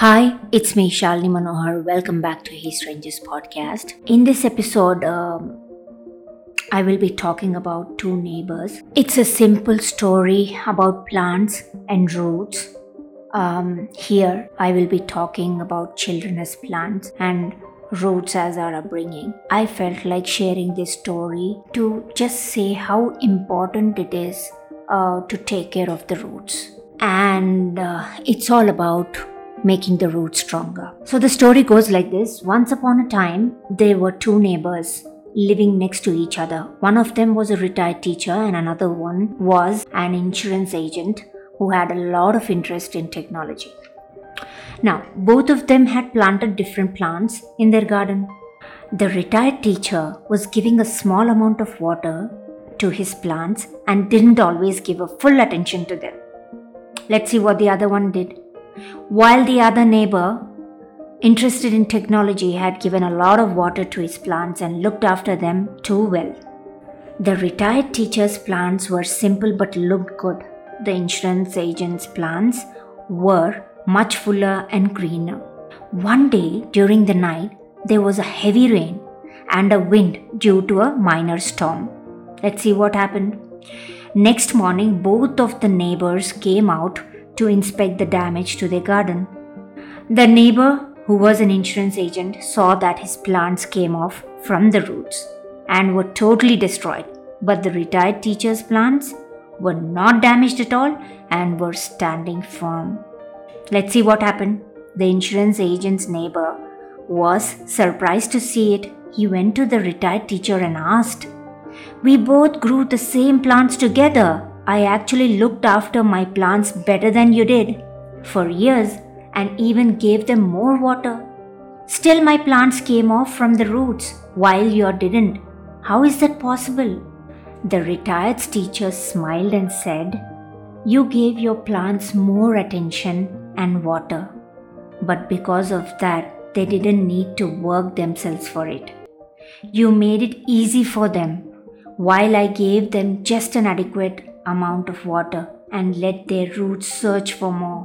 Hi, it's me, Shalini Manohar. Welcome back to Hey Strangers podcast. In this episode, um, I will be talking about two neighbors. It's a simple story about plants and roots. Um, here, I will be talking about children as plants and roots as our upbringing. I felt like sharing this story to just say how important it is uh, to take care of the roots. And uh, it's all about making the roots stronger. So the story goes like this Once upon a time, there were two neighbors living next to each other. One of them was a retired teacher, and another one was an insurance agent who had a lot of interest in technology. Now, both of them had planted different plants in their garden. The retired teacher was giving a small amount of water to his plants and didn't always give a full attention to them. Let's see what the other one did. While the other neighbor, interested in technology, had given a lot of water to his plants and looked after them too well. The retired teacher's plants were simple but looked good. The insurance agent's plants were much fuller and greener. One day during the night, there was a heavy rain and a wind due to a minor storm. Let's see what happened. Next morning, both of the neighbors came out to inspect the damage to their garden. The neighbor, who was an insurance agent, saw that his plants came off from the roots and were totally destroyed, but the retired teacher's plants were not damaged at all and were standing firm. Let's see what happened. The insurance agent's neighbor was surprised to see it. He went to the retired teacher and asked, We both grew the same plants together. I actually looked after my plants better than you did for years and even gave them more water. Still, my plants came off from the roots while yours didn't. How is that possible? The retired teacher smiled and said, You gave your plants more attention and water, but because of that, they didn't need to work themselves for it. You made it easy for them, while I gave them just an adequate amount of water and let their roots search for more.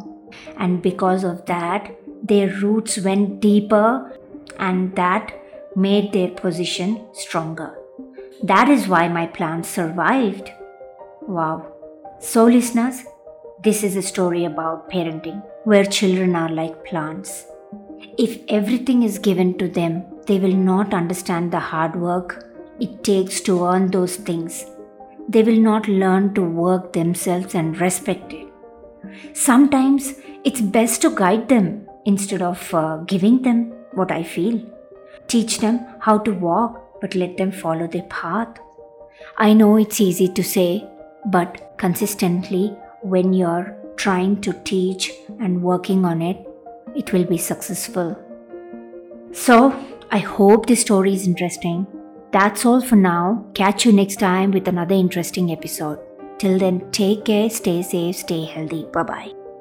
And because of that, their roots went deeper and that made their position stronger. That is why my plants survived. Wow. So, listeners, this is a story about parenting where children are like plants. If everything is given to them, they will not understand the hard work it takes to earn those things they will not learn to work themselves and respect it. Sometimes it's best to guide them instead of uh, giving them what I feel. Teach them how to walk, but let them follow their path. I know it's easy to say, but consistently, when you're trying to teach and working on it, it will be successful. So, I hope this story is interesting that's all for now. Catch you next time with another interesting episode. Till then, take care, stay safe, stay healthy. Bye bye.